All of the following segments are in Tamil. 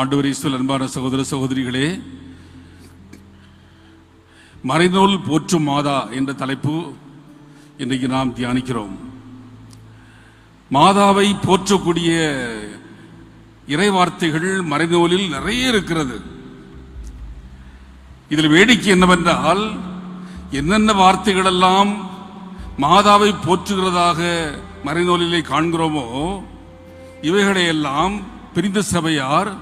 ஆண்டவர் ஈஸ்வல் அன்பான சகோதர சகோதரிகளே மறைநூல் போற்றும் மாதா என்ற தலைப்பு இன்றைக்கு நாம் தியானிக்கிறோம். மாதாவை போற்றக்கூடிய இறைவார்த்தைகள் மறைநூலில் நிறைய இருக்கிறது. இதில் வேடிக்கை என்னவென்றால் என்னென்ன வார்த்தைகள் எல்லாம் மாதாவை போற்றுகிறதாக மறைநூலிலே காண்கிறோமோ இவைகளையெல்லாம் பிரிந்த சபையார்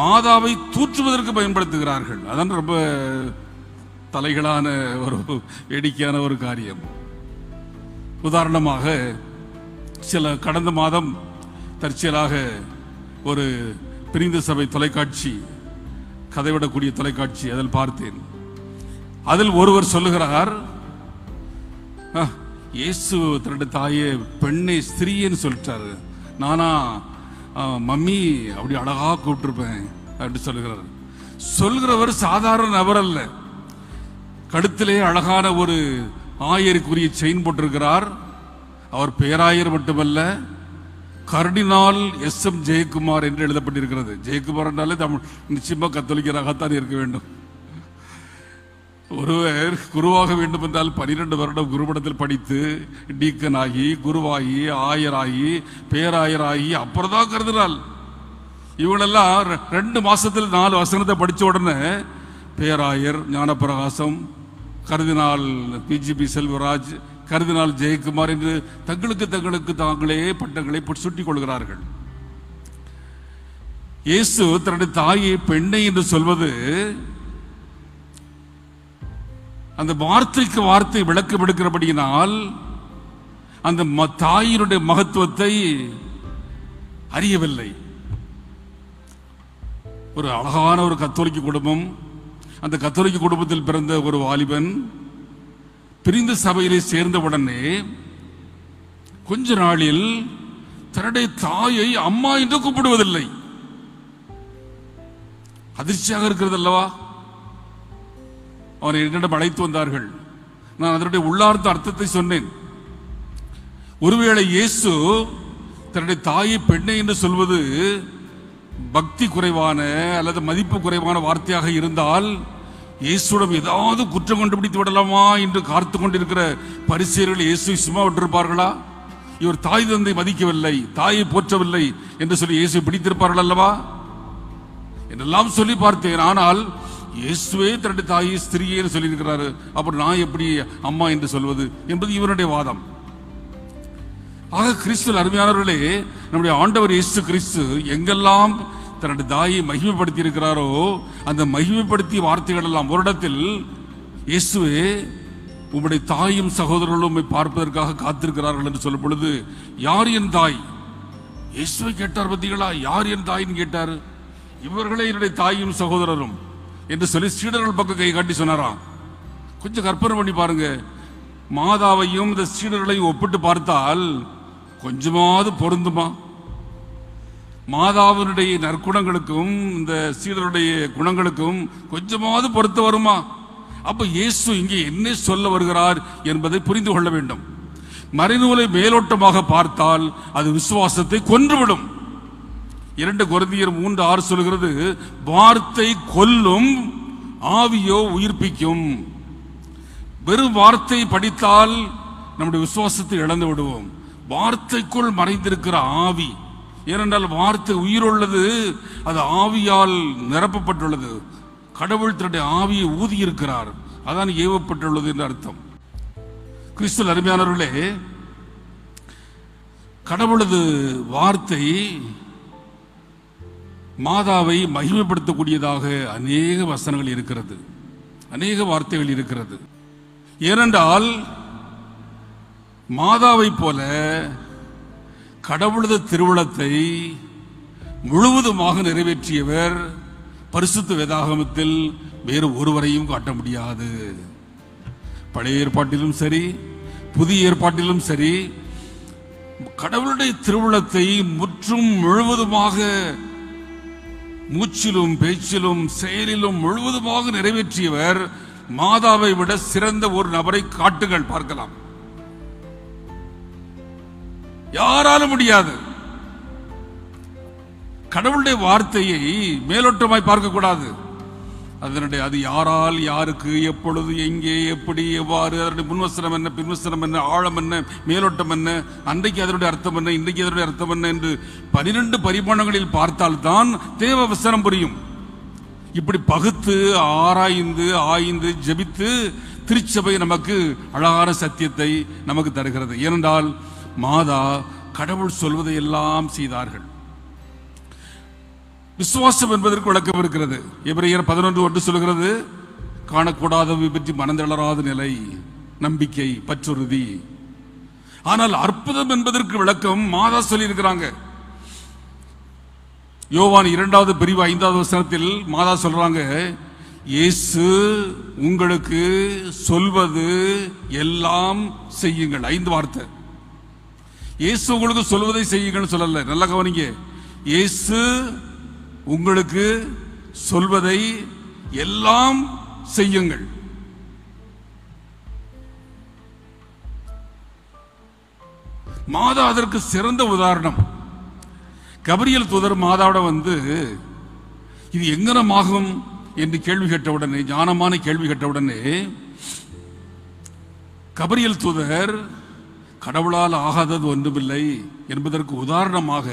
மாதாவை தூற்றுவதற்கு பயன்படுத்துகிறார்கள். அதான் ரொம்ப தலைகளான ஒரு வேடிக்கையான ஒரு காரியம். உதாரணமாக சில கடந்த மாதம் தற்செயலாக ஒரு பிரிந்த சபை தொலைக்காட்சி கதைவிடக்கூடிய தொலைக்காட்சி அதில் பார்த்தேன். அதில் ஒருவர் சொல்லுகிறார் இயேசு தன்னுடைய தாயே பெண்ணை ஸ்திரீன்னு சொல்லிட்டாரு. நானா மம்மி அப்படி அழகாக கூப்பிட்டுருப்பேன் அப்படி சொல்கிறார் சொல்கிறவர் சாதாரண நபர் அல்ல. கழுத்திலே அழகான ஒரு ஆயருக்குரிய செயின் போட்டிருக்கிறார். அவர் பேராயர் மட்டுமல்ல கர்டினால் எஸ் எம் ஜெயக்குமார் என்று எழுதப்பட்டிருக்கிறது. ஜெயக்குமார் என்றாலே தமிழ் நிச்சயமாக கத்தோலிக்கராகத்தான் இருக்க வேண்டும். ஒருவர் குருவாக வேண்டும் என்றால் பனிரெண்டு வருடம் குருபடத்தில் படித்து டீக்கன் ஆகி குருவாகி ஆயராகி பேராயராகி அப்புறம் தான் கருதினால் இவங்களெல்லாம் ரெண்டு மாசத்தில் நாலு வசனத்தை படிச்ச உடனே பேராயர் ஞானப்பிரகாசம் கருதினால் பிஜிபி செல்வராஜ் கருதினால் ஜெயக்குமார் என்று தங்களுக்கு தங்களுக்கு தாங்களே பட்டங்களை சுட்டிக் கொள்கிறார்கள். இயேசு தன்னுடைய தாயை பெண்ணை என்று சொல்வது அந்த வார்த்தைக்கு வார்த்தை விளக்கம் எடுக்கிறபடியினால் அந்த ம- தாயினுடைய மகத்துவத்தை அறியவில்லை. ஒரு அழகான ஒரு கத்தோலிக்க குடும்பம். அந்த கத்தோலிக்க குடும்பத்தில் பிறந்த ஒரு வாலிபன் பிரிந்த சபையிலே சேர்ந்த உடனே கொஞ்ச நாளில் தன்னுடைய தாயை அம்மா என்று கூப்பிடுவதில்லை. அதிர்ச்சியாக இருக்கிறது அல்லவா? அவரை என்னிடம் அழைத்து வந்தார்கள். நான் அதனுடைய உள்ளார்ந்த அர்த்தத்தை சொன்னேன். ஒருவேளை இயேசு தன்னுடைய தாயை பெண்ணை என்று சொல்வது பக்தி குறைவான அல்லது மதிப்பு குறைவான வார்த்தையாக இருந்தால் இயேசுடன் ஏதாவது குற்றம் கண்டுபிடித்து விடலாமா என்று காத்து கொண்டிருக்கிற பரிசீர்கள் இயேசு சும்மா விட்டிருப்பார்களா? இவர் தாய் தந்தை மதிக்கவில்லை தாயை போற்றவில்லை என்று சொல்லி இயேசு பிடித்திருப்பார்கள் அல்லவா? என்றெல்லாம் சொல்லி பார்த்தேன். ஆனால் இயேசுவே தன்னுடைய தாயை ஸ்திரீன்னு சொல்லியிருக்கிறாரு. அப்புறம் நான் எப்படி அம்மா என்று சொல்வது என்பது இவருடைய வாதம். ஆக கிறிஸ்துவ அருமையானவர்களே நம்முடைய ஆண்டவர் இயேசு கிறிஸ்து எங்கெல்லாம் தன்னுடைய தாயை மகிமைப்படுத்தி இருக்கிறாரோ அந்த மகிமைப்படுத்திய வார்த்தைகள் எல்லாம் ஒரு இடத்தில் இயேசுவே உம்முடைய தாயும் சகோதரர்களும் பார்ப்பதற்காக காத்திருக்கிறார்கள் என்று சொல்லும் பொழுது யார் என் தாய்? இயேசுவை கேட்டார் பார்த்தீங்களா யார் என் தாயின்னு கேட்டார்? இவர்களே என்னுடைய தாயும் சகோதரரும். என்று சொல்லி சீடர்கள் பக்கம் கை காட்டி சொன்னாராம். கொஞ்சம் கற்பனை பண்ணி பாருங்க. மாதாவையும் இந்த சீடர்களையும் ஒப்பிட்டு பார்த்தால் கொஞ்சமாவது பொருந்துமா? மாதாவினுடைய நற்குணங்களுக்கும் இந்த சீடருடைய குணங்களுக்கும் கொஞ்சமாவது பொறுத்து வருமா? அப்ப இயேசு இங்கே என்ன சொல்ல வருகிறார் என்பதை புரிந்து கொள்ள வேண்டும். மறைநூலை மேலோட்டமாக பார்த்தால் அது விசுவாசத்தை கொன்றுவிடும். இரண்டு குரந்தியர் மூன்று ஆறு சொல்கிறது வார்த்தை கொல்லும் ஆவியோ உயிர்ப்பிக்கும். வெறும் வார்த்தை படித்தால் நம்முடைய விசுவாசத்தை இழந்து விடுவோம். வார்த்தைக்குள் மறைந்திருக்கிற ஆவி ஏனென்றால் வார்த்தை உயிருள்ளது அது ஆவியால் நிரப்பப்பட்டுள்ளது. கடவுள் தன்னுடைய ஆவியை ஊதியிருக்கிறார் அதான் ஏவப்பட்டுள்ளது என்று அர்த்தம். கிறிஸ்துவ அருமையானவர்களே கடவுளது வார்த்தை மாதாவை மகிமைப்படுத்தக்கூடியதாக அநேக வசனங்கள் இருக்கிறது. அநேக வார்த்தைகள் இருக்கிறது. ஏனென்றால் மாதாவை போல கடவுளது திருவிழத்தை முழுவதுமாக நிறைவேற்றியவர் பரிசுத்த வேதாகமத்தில் வேறு ஒருவரையும் காட்ட முடியாது. பழைய ஏற்பாட்டிலும் சரி புதிய ஏற்பாட்டிலும் சரி கடவுளுடைய திருவிழத்தை முற்றும் முழுவதுமாக மூச்சிலும் பேச்சிலும் செயலிலும் முழுவதுமாக நிறைவேற்றியவர் மாதாவை விட சிறந்த ஒரு நபரை காட்டுகள் பார்க்கலாம். யாராலும் முடியாது. கடவுளுடைய வார்த்தையை மேலோட்டமாய் பார்க்க கூடாது அதனுடைய அது யாரால் யாருக்கு எப்பொழுது எங்கே எப்படி எவ்வாறு அதனுடைய முன்வசனம் என்ன பின்வசனம் என்ன ஆழம் என்ன மேலோட்டம் என்ன அன்றைக்கு அதனுடைய அர்த்தம் என்ன இன்றைக்கு அதனுடைய அர்த்தம் என்ன என்று பனிரெண்டு பரிமாணங்களில் பார்த்தால்தான் தேவ வசனம் புரியும். இப்படி பகுத்து ஆராய்ந்து ஆய்ந்து ஜெபித்து திருச்சபை நமக்கு அழகான சத்தியத்தை நமக்கு தருகிறது. ஏனென்றால் மாதா கடவுள் சொல்வதை எல்லாம் செய்தார்கள். விசுவாசம் என்பதற்கு விளக்கம் இருக்கிறது எபிரேயர் பதினொன்று ஒன்று சொல்கிறது காணக்கூடாதவை பற்றி மனந்தளராத நிலை நம்பிக்கை பற்றுறுதி. ஆனால் அற்புதம் என்பதற்கு விளக்கம் மாதா சொல்லியிருக்கிறாங்க. யோவான் இரண்டாவது பிரிவு ஐந்தாவது வசனத்தில் மாதா சொல்றாங்க இயேசு உங்களுக்கு சொல்வது எல்லாம் செய்யுங்கள். ஐந்து வார்த்தை. இயேசு உங்களுக்கு சொல்வதை செய்யுங்கள் சொல்லல. நல்லா கவனிங்க. இயேசு உங்களுக்கு சொல்வதை எல்லாம் செய்யுங்கள். மாதா அதற்கு சிறந்த உதாரணம். கபரியல் தூதர் மாதாவோட வந்து இது எங்கனமாகும்? என்று கேள்வி கேட்டவுடனே ஞானமான கேள்வி கேட்டவுடனே கபரியல் தூதர் கடவுளால் ஆகாதது ஒன்றுமில்லை என்பதற்கு உதாரணமாக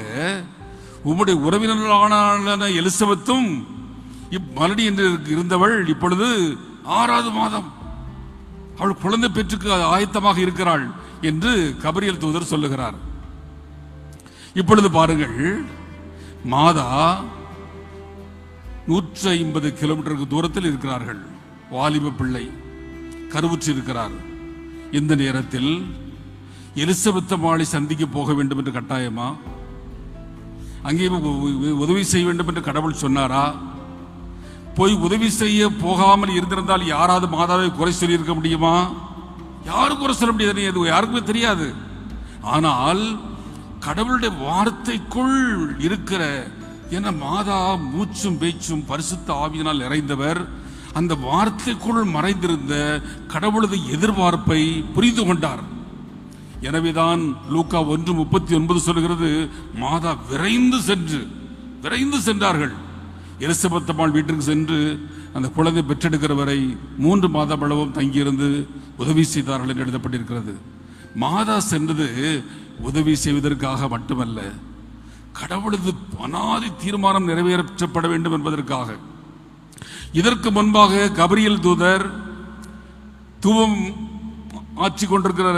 உம்முடைய உறவினர்களான எலிசபெத்தும் மலடி என்று இருந்தவள் இப்பொழுது ஆறாவது மாதம். அவள் குழந்தை பெற்றுக்கு ஆயத்தமாக இருக்கிறாள் என்று கபரியல் தூதர் சொல்லுகிறார். இப்பொழுது பாருங்கள் மாதா நூற்றி ஐம்பது கிலோமீட்டருக்கு தூரத்தில் இருக்கிறார்கள். வாலிப பிள்ளை கருவுற்று இருக்கிறார். இந்த நேரத்தில் எலிசபெத்த மாளை சந்திக்க போக வேண்டும் என்று கட்டாயமா? அங்கே உதவி செய்ய வேண்டும் என்று கடவுள் சொன்னாரா? போய் உதவி செய்ய போகாமல் இருந்திருந்தால் யாராவது மாதாவை குறை சொல்லியிருக்க முடியுமா? யாரும் குறை சொல்ல முடியாது அது யாருக்குமே தெரியாது. ஆனால் கடவுளுடைய வார்த்தைக்குள் இருக்கிற என்ன மாதா மூச்சும் பேச்சும் பரிசுத்த ஆவியினால் நிறைந்தவர் அந்த வார்த்தைக்குள் மறைந்திருந்த கடவுளது எதிர்பார்ப்பை புரிந்து கொண்டார். எனவேதான் லூக்கா ஒன்று முப்பத்தி ஒன்பது சொல்கிறது மாதா விரைந்து சென்று விரைந்து சென்றார்கள். எலிசபெத் அம்மாள் வீட்டிற்கு சென்று அந்த குழந்தை பெற்றெடுக்கிற வரை மூன்று மாதம் அளவும் தங்கியிருந்து உதவி செய்தார்கள் என்று எழுதப்பட்டிருக்கிறது. மாதா சென்றது உதவி செய்வதற்காக மட்டுமல்ல கடவுளது அனாதி தீர்மானம் நிறைவேற்றப்பட வேண்டும் என்பதற்காக. இதற்கு முன்பாக கபரியல் தூதர் தூவம் ஆட்சி கொண்டிருக்கிற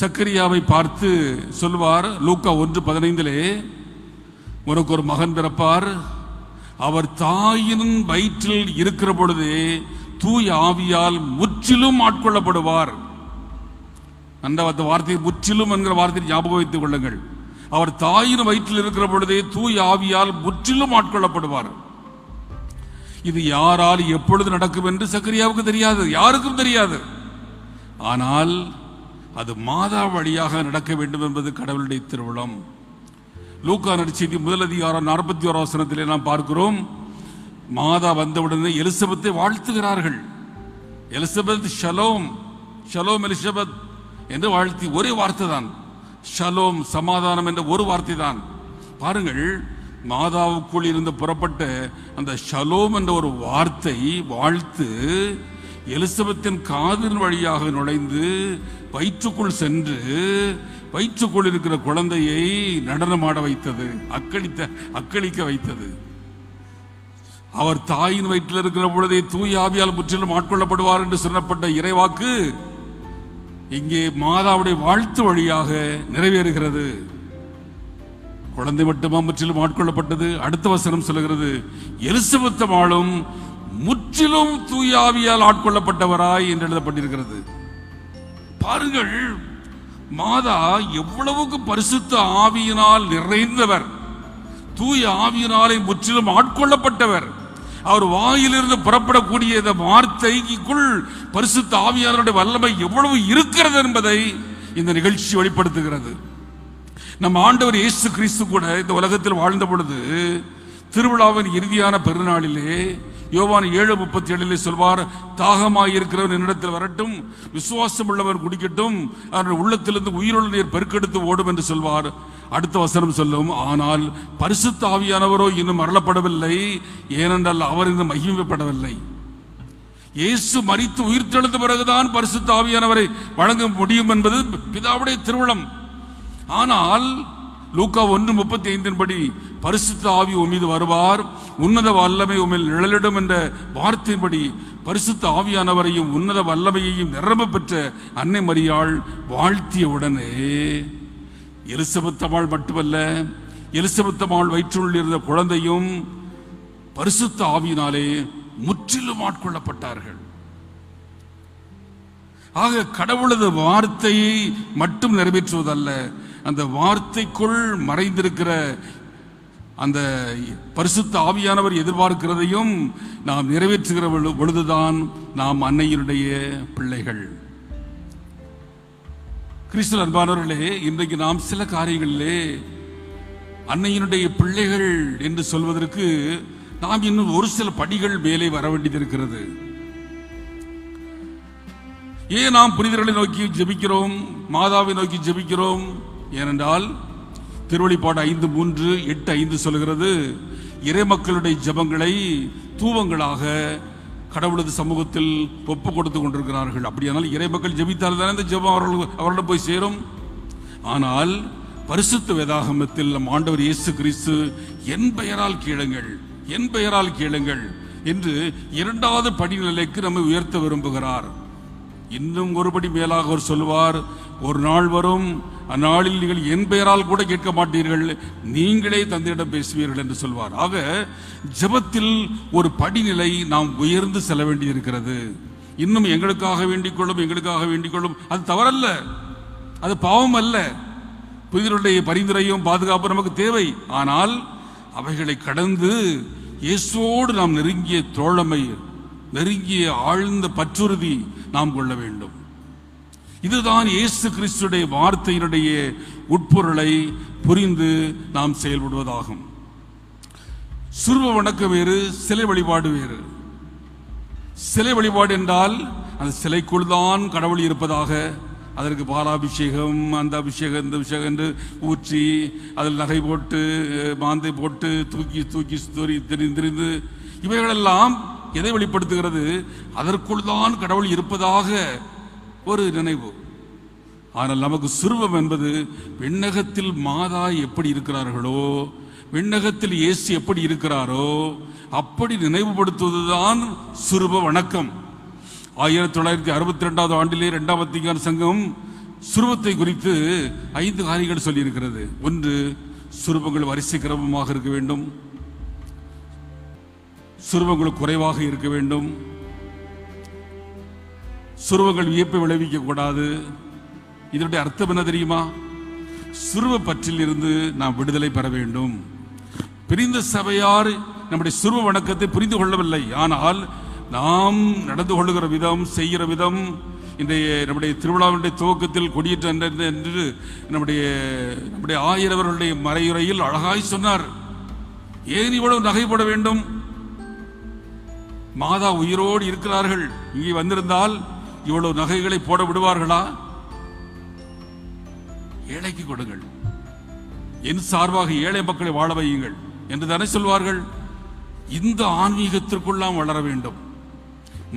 சக்கரியாவை பார்த்து சொல்வார். லூக்கா ஒன்று பதினைந்திலே உனக்கு ஒரு மகன் பிறப்பார். அவர் தாயின் வயிற்றில் இருக்கிற பொழுதே தூய ஆவியால் முற்றிலும் ஆட்கொள்ளப்படுவார். அந்த அந்த வார்த்தையை முற்றிலும் என்கிற வார்த்தையை ஞாபகம் வைத்துக் கொள்ளுங்கள். அவர் தாயின் வயிற்றில் இருக்கிற பொழுதே தூய ஆவியால் முற்றிலும் ஆட்கொள்ளப்படுவார். இது யாரால் எப்பொழுது நடக்கும் என்று சக்கரியாவுக்கு தெரியாது. யாருக்கும் தெரியாது. ஆனால் அது மாதா வழியாக நடக்க வேண்டும் என்பது கடவுளுடைய திருவிழம் லூக்கா நடிச்செய்தி முதல் அதிகாரம் நாற்பத்தி ஓராசனத்திலே நாம் பார்க்கிறோம். மாதா வந்தவுடனே எலிசபத்தை வாழ்த்துகிறார்கள். எலிசபெத் ஷலோம் ஷலோம் எலிசபெத் என்று வாழ்த்தி ஒரே வார்த்தை தான். ஷலோம் சமாதானம் என்ற ஒரு வார்த்தை தான். பாருங்கள் மாதாவுக்குள் இருந்து புறப்பட்ட அந்த ஷலோம் என்ற ஒரு வார்த்தை வாழ்த்து எலிசபெத்தின் காதின் வழியாக நுழைந்து வயிற்றுக்குள் சென்று வயிற்றுக்குள் இருக்கிற குழந்தையை நடனமாட வைத்தது அக்களித்த அக்களிக்க வைத்தது. அவர் தாயின் வயிற்றில் இருக்கிற பொழுதே தூய் ஆவியால் முற்றிலும் ஆட்கொள்ளப்படுவார் என்று சொல்லப்பட்ட இறைவாக்கு இங்கே மாதாவுடைய வாழ்த்து வழியாக நிறைவேறுகிறது. குழந்தை மட்டுமா முற்றிலும் ஆட்கொள்ளப்பட்டது? அடுத்த வசனம் சொல்லுகிறது எலிசபெத் முற்றிலும் தூயாவியால் ஆட்கொள்ளப்பட்டவராய் என்று எழுதப்பட்டிருக்கிறது. பாருங்கள் மாதா எவ்வளவுக்கு பரிசுத்த ஆவியினால் நிறைந்தவர். தூய ஆவியினாலே முற்றிலும் ஆட்கொள்ளப்பட்டவர். அவர் வாயிலிருந்து புறப்படக்கூடிய இந்த வார்த்தைக்குள் பரிசுத்த ஆவியானவருடைய வல்லமை எவ்வளவு இருக்கிறது என்பதை இந்த நிகழ்ச்சி வெளிப்படுத்துகிறது. நம் ஆண்டவர் இயேசு கிறிஸ்து கூட இந்த உலகத்தில் வாழ்ந்த பொழுது திருவிழாவின் இறுதியான பெருநாளிலே யோவான் ஏழு முப்பத்தி ஏழிலே சொல்வார் தாகமாக இருக்கிறவன் என்னிடத்தில் வரட்டும் விசுவாசம் உள்ளவன் குடிக்கட்டும் அவருடைய உள்ளத்திலிருந்து உயிருள்ள நீர் பெருக்கெடுத்து ஓடும் என்று சொல்வார். அடுத்த வசனம் சொல்லும் ஆனால் பரிசுத்த ஆவியானவரோ இன்னும் அருளப்படவில்லை ஏனென்றால் அவர் இன்னும் மகிமைப்படவில்லை. இயேசு மரித்து உயிர்த்தெழுந்த பிறகுதான் பரிசுத்த ஆவியானவரை வழங்க முடியும் என்பது பிதாவுடைய திருவிழம் ஆனால் லூக்கா ஒன்று முப்பத்தி ஐந்தின் படி பரிசுத்த ஆவி உன் மீது வருவார். உன்னத வல்லமை உமில் நிழலிடும் என்ற வார்த்தையின்படி பரிசுத்த ஆவியானவரையும் உன்னத வல்லமையையும் நிரம்ப பெற்ற அன்னை மரியாள் வாழ்த்திய உடனே எலிசபெத்தமாள் மட்டுமல்ல எலிசபெத்தமாள் வயிற்றுள் இருந்த குழந்தையும் பரிசுத்த ஆவியினாலே முற்றிலும் ஆட்கொள்ளப்பட்டார்கள். ஆக கடவுளது வார்த்தையை மட்டும் நிறைவேற்றுவதல்ல அந்த வார்த்தைக்குள் மறைந்திருக்கிற அந்த பரிசுத்த ஆவியானவர் எதிர்பார்க்கிறதையும் நாம் நிறைவேற்றுகிற பொழுதுதான் நாம் அன்னையினுடைய பிள்ளைகள். கிறிஸ்துவ அன்பானவர்களே இன்றைக்கு நாம் சில காரியங்களிலே அன்னையினுடைய பிள்ளைகள் என்று சொல்வதற்கு நாம் இன்னும் ஒரு சில படிகள் மேலே வர வேண்டியது இருக்கிறது ஏன் நாம் புனிதர்களை நோக்கி ஜெபிக்கிறோம் மாதாவை நோக்கி ஜெபிக்கிறோம் ஏனென்றால் திருவழிப்பாடு ஐந்து மூன்று எட்டு ஐந்து சொல்கிறது இறைமக்களுடைய ஜெபங்களை தூவங்களாக கடவுளது சமூகத்தில் ஒப்பு கொடுத்து கொண்டிருக்கிறார்கள். அப்படியானால் இறைமக்கள் ஜபித்தால் தானே இந்த ஜபம் அவர்கள் அவர்களிடம் போய் சேரும்? ஆனால் பரிசுத்த வேதாகமத்தில் நம் ஆண்டவர் இயேசு கிறிஸ்து என் பெயரால் கேளுங்கள் என் பெயரால் கேளுங்கள் என்று இரண்டாவது படிநிலைக்கு நம்மை உயர்த்த விரும்புகிறார். இன்னும் ஒருபடி மேலாக அவர் சொல்லுவார் ஒரு நாள் வரும் அந்நாளில் நீங்கள் என் பெயரால் கூட கேட்க மாட்டீர்கள். நீங்களே தந்தையிடம் பேசுவீர்கள் என்று சொல்வார். ஆக ஜெபத்தில் ஒரு படிநிலை நாம் உயர்ந்து செல்ல வேண்டி இருக்கிறது இன்னும் எங்களுக்காக வேண்டிக் கொள்ளும் எங்களுக்காக வேண்டிக் கொள்ளும் அது தவறல்ல. அது பாவம் அல்ல. புதிதருடைய பரிந்துரையும் பாதுகாப்பு நமக்கு தேவை. ஆனால் அவைகளை கடந்து இயேசுவோடு நாம் நெருங்கிய தோழமை நெருங்கிய ஆழ்ந்த பற்றுறுதி நாம் கொள்ள வேண்டும். இதுதான் இயேசு கிறிஸ்துடைய வார்த்தையினுடைய உட்பொருளை புரிந்து நாம் செயல்படுவதாகும். சுருவ வணக்கம் வேறு சிலை வழிபாடு வேறு. சிலை வழிபாடு என்றால் அந்த சிலைக்குள் தான் கடவுள் இருப்பதாக அதற்கு பாலாபிஷேகம் அந்த அபிஷேகம் இந்த அபிஷேகம் என்று ஊற்றி அதில் நகை போட்டு மாந்தை போட்டு தூக்கி தூக்கி தூரி திரிந்து இவைகளெல்லாம் எதை வெளிப்படுத்துகிறது? அதற்குள் தான் கடவுள் இருப்பதாக ஒரு நினைவு. ஆனால் நமக்கு சுருவம் என்பது விண்ணகத்தில் மாதா எப்படி இருக்கிறார்களோ விண்ணகத்தில் இயேசு எப்படி இருக்கிறாரோ அப்படி நினைவுபடுத்துவதுதான் சுருப வணக்கம். ஆயிரத்தி தொள்ளாயிரத்தி அறுபத்தி ரெண்டாவது ஆண்டிலே இரண்டாம் வத்திக்கான சங்கம் சுருவத்தை குறித்து ஐந்து காரியங்கள் சொல்லியிருக்கிறது. ஒன்று சுருபங்கள் வரிசை கிரமமாக இருக்க வேண்டும். சுருபங்கள் குறைவாக இருக்க வேண்டும். சுருவங்கள் வியப்பை விளைவிக்க கூடாது. இதனுடைய அர்த்தம் என்ன தெரியுமா? சுருவ பற்றில் இருந்து நாம் விடுதலை பெற வேண்டும். பிரிந்த சபையார் நம்முடைய சுருவ வணக்கத்தை புரிந்து கொள்ளவில்லை. ஆனால் நாம் நடந்து கொள்ளுகிற விதம் செய்கிற விதம் இன்றைய நம்முடைய திருவிழாவினுடைய துவக்கத்தில் கொடியேற்ற என்று நம்முடைய நம்முடைய ஆயிரவர்களுடைய மறையுறையில் அழகாய் சொன்னார். ஏன் இவ்வளவு நகைப்பட வேண்டும்? மாதா உயிரோடு இருக்கிறார்கள். இங்கே வந்திருந்தால் இவ்வளவு நகைகளை போட விடுவார்களா? ஏழைக்கு கொடுங்கள். என் சார்பாக ஏழை மக்களை வாழ வையுங்கள் என்று தானே சொல்வார்கள்? இந்த ஆன்மீகத்திற்குள்ளாம் வளர வேண்டும்.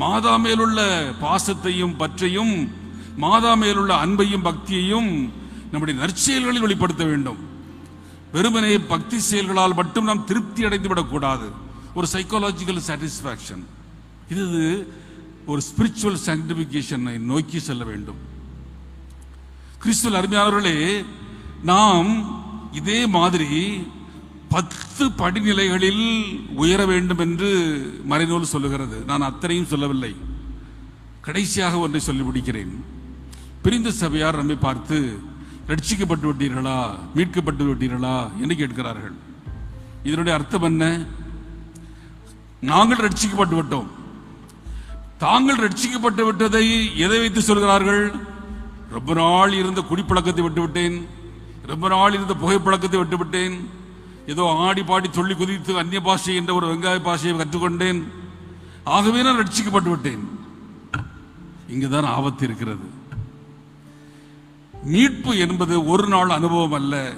மாதா மேலுள்ள பாசத்தையும் பற்றையும் மாதா மேலுள்ள அன்பையும் பக்தியையும் நம்முடைய நற்செயல்களில் வெளிப்படுத்த வேண்டும். வெறுமனே பக்தி செயல்களால் மட்டும் நாம் திருப்தி அடைந்து விடக்கூடாது ஒரு சைக்காலஜிக்கல் சாட்டிஸ்பாக்சன் இது ஒரு ஸ்பிரிச்சுவல் சாங்டிபிகேஷனை நோக்கி செல்ல வேண்டும். கிறிஸ்துவல் அருமையானவர்களே நாம் இதே மாதிரி பத்து படிநிலைகளில் உயர வேண்டும் என்று மறைநூல் சொல்லுகிறது. நான் அத்தனையும் சொல்லவில்லை. கடைசியாக ஒன்றை சொல்லி முடிக்கிறேன். பிரிந்த சபையார் நம்மை பார்த்து ரட்சிக்கப்பட்டு விட்டீர்களா? மீட்கப்பட்டு விட்டீர்களா? என்று கேட்கிறார்கள். இதனுடைய அர்த்தம் என்ன? நாங்கள் ரட்சிக்கப்பட்டு விட்டோம். தாங்கள் ரட்சிக்கப்பட்டு விட்டதை எதை வைத்து சொல்கிறார்கள்? ரொம்ப நாள் இருந்த குடிப்பழக்கத்தை விட்டுவிட்டேன். ரொம்ப நாள் இருந்த புகைப்பழக்கத்தை விட்டுவிட்டேன். ஏதோ ஆடி பாடி சொல்லி குதித்து அந்நிய பாஷை என்ற ஒரு வெங்காய பாஷையை கற்றுக்கொண்டேன். ஆகவே நான் ரட்சிக்கப்பட்டு விட்டேன். இங்குதான் ஆபத்து இருக்கிறது. மீட்பு என்பது ஒரு நாள் அனுபவம் அல்ல.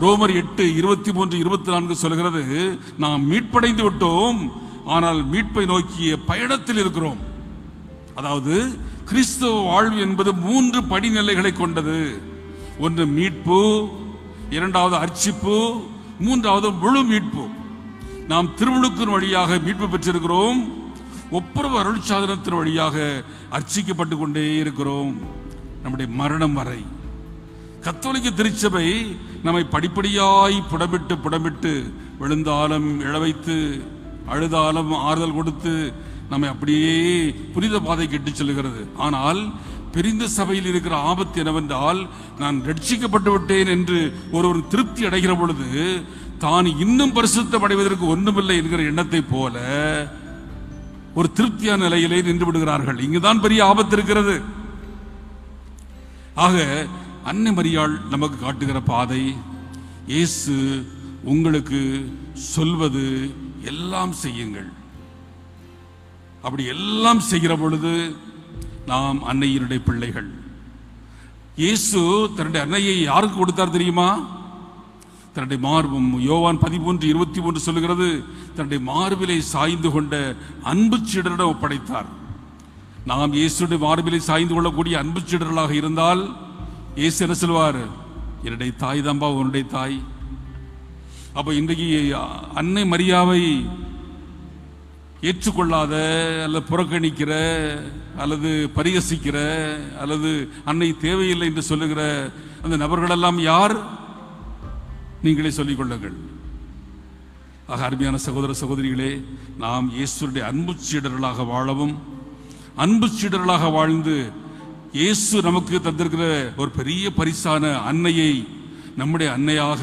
ரோமர் எட்டு இருபத்தி மூன்று இருபத்தி நான்கு சொல்கிறது நாம் மீட்படைந்து விட்டோம் ஆனால் மீட்பை நோக்கிய பயணத்தில் இருக்கிறோம். அதாவது கிறிஸ்தவ வாழ்வு என்பது மூன்று படிநிலைகளை கொண்டது. ஒன்று மீட்பு இரண்டாவது அர்ச்சிப்பு மூன்றாவது முழு மீட்பு. நாம் திருமுழுக்கின் வழியாக மீட்பு பெற்றிருக்கிறோம். ஒப்புரவு அருள் சாதனத்தின் வழியாக அர்ச்சிக்கப்பட்டு கொண்டே இருக்கிறோம். நம்முடைய மரணம் வரை. கத்தோலிக்க திருச்சபை நம்மை படிப்படியாய் புடமிட்டு புடமிட்டு விழுந்தாலும் இழவைத்து அழுதாலும் ஆறுதல் கொடுத்து நம்மை அப்படியே புனித பாதைக்கு கெட்டு செல்கிறது ஆனால் பிரிந்த சபையில் இருக்கிற ஆபத்து என்னவென்றால் நான் ரட்சிக்கப்பட்டு விட்டேன் என்று ஒருவர் திருப்தி அடைகிற பொழுது தான் இன்னும் பரிசுத்தம் அடைவதற்கு ஒன்றுமில்லை என்கிற எண்ணத்தை போல ஒரு திருப்தியான நிலையிலே நின்று விடுகிறார்கள். இங்குதான் பெரிய ஆபத்து இருக்கிறது. ஆக அன்னை மரியாள் நமக்கு காட்டுகிற பாதை இயேசு உங்களுக்கு சொல்வது எல்லாம் செய்யுங்கள். அப்படி எல்லாம் செய்கிற பொழுது நாம் அன்னையினுடைய பிள்ளைகள். இயேசு தன்னுடைய அன்னையை யாருக்கு கொடுத்தார் தெரியுமா? தன்னுடைய மார்பும் யோவான் பதிமூன்று இருபத்தி மூன்று சொல்லுகிறது தன்னுடைய மார்பிலை சாய்ந்து கொண்ட அன்பு சீடரிடம் ஒப்படைத்தார். நாம் இயேசுடைய மார்பிலை சாய்ந்து கொள்ளக்கூடிய அன்பு சீடர்களாக இருந்தால் இயேசு என்ன சொல்வார்? என்னுடைய தாய் தான்பா உன்னுடைய தாய். அப்ப இன்றைக்கு அன்னை மரியாவை ஏற்றுக்கொள்ளாத அல்லது புறக்கணிக்கிற அல்லது பரிகசிக்கிற அல்லது அன்னை தேவையில்லை என்று சொல்லுகிற அந்த நபர்களெல்லாம் யார்? நீங்களே சொல்லிக் கொள்ளுங்கள். ஆக அருமையான சகோதர சகோதரிகளே நாம் இயேசுடைய அன்பு சீடர்களாக வாழவும் அன்பு சீடர்களாக வாழ்ந்து இயேசு நமக்கு தந்திருக்கிற ஒரு பெரிய பரிசான அன்னையை நம்முடைய அன்னையாக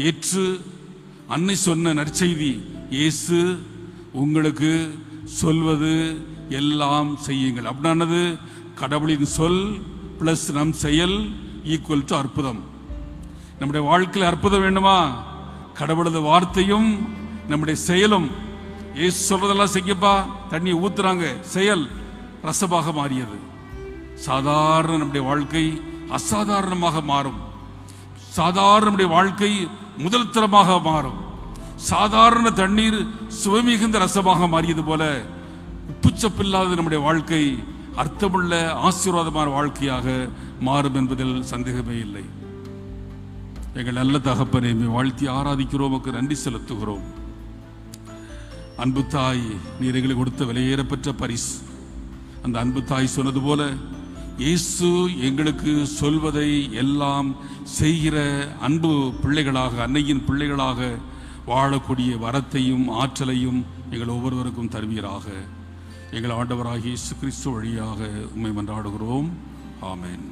ஏற்று அன்னை சொன்ன நற்செய்தி இயேசு உங்களுக்கு சொல்வது எல்லாம் செய்யுங்கள். அப்படின்னது கடவுளின் சொல் பிளஸ் நம் செயல் ஈக்குவல் டு அற்புதம். நம்முடைய வாழ்க்கையில் அற்புதம் வேண்டுமா? கடவுளது வார்த்தையும் நம்முடைய செயலும். ஏசு சொல்றதெல்லாம் செய்யப்பா. தண்ணியை ஊத்துறாங்க. செயல் ரசமாக மாறியது. சாதாரண நம்முடைய வாழ்க்கை அசாதாரணமாக மாறும். சாதாரண நம்முடைய வாழ்க்கை முதல் தரமாக மாறும். சாதாரண தண்ணீர் சுவைமிகுந்த ரசமாக மாறியது போல உப்புச்சப்பில்லாத நம்முடைய வாழ்க்கை அர்த்தமுள்ள ஆசீர்வாதமான வாழ்க்கையாக மாறும் என்பதில் சந்தேகமே இல்லை. எங்கள் நல்ல தகப்பனை வாழ்த்தி ஆராதிக்கிறோம் நன்றி செலுத்துகிறோம். அன்பு தாய் நீர் எங்களுக்கு கொடுத்த விலையேறப்பெற்ற பரிசு. அந்த அன்பு தாய் சொன்னது போல இயேசு எங்களுக்கு சொல்வதை எல்லாம் செய்கிற அன்பு பிள்ளைகளாக அன்னையின் பிள்ளைகளாக வாழக்கூடிய வரத்தையும் ஆற்றலையும் எங்கள் ஒவ்வொருவருக்கும் தருவீராக. எங்கள் ஆண்டவராகிய இயேசு கிறிஸ்து வழியாக உண்மை மன்றாடுகிறோம். ஆமேன்.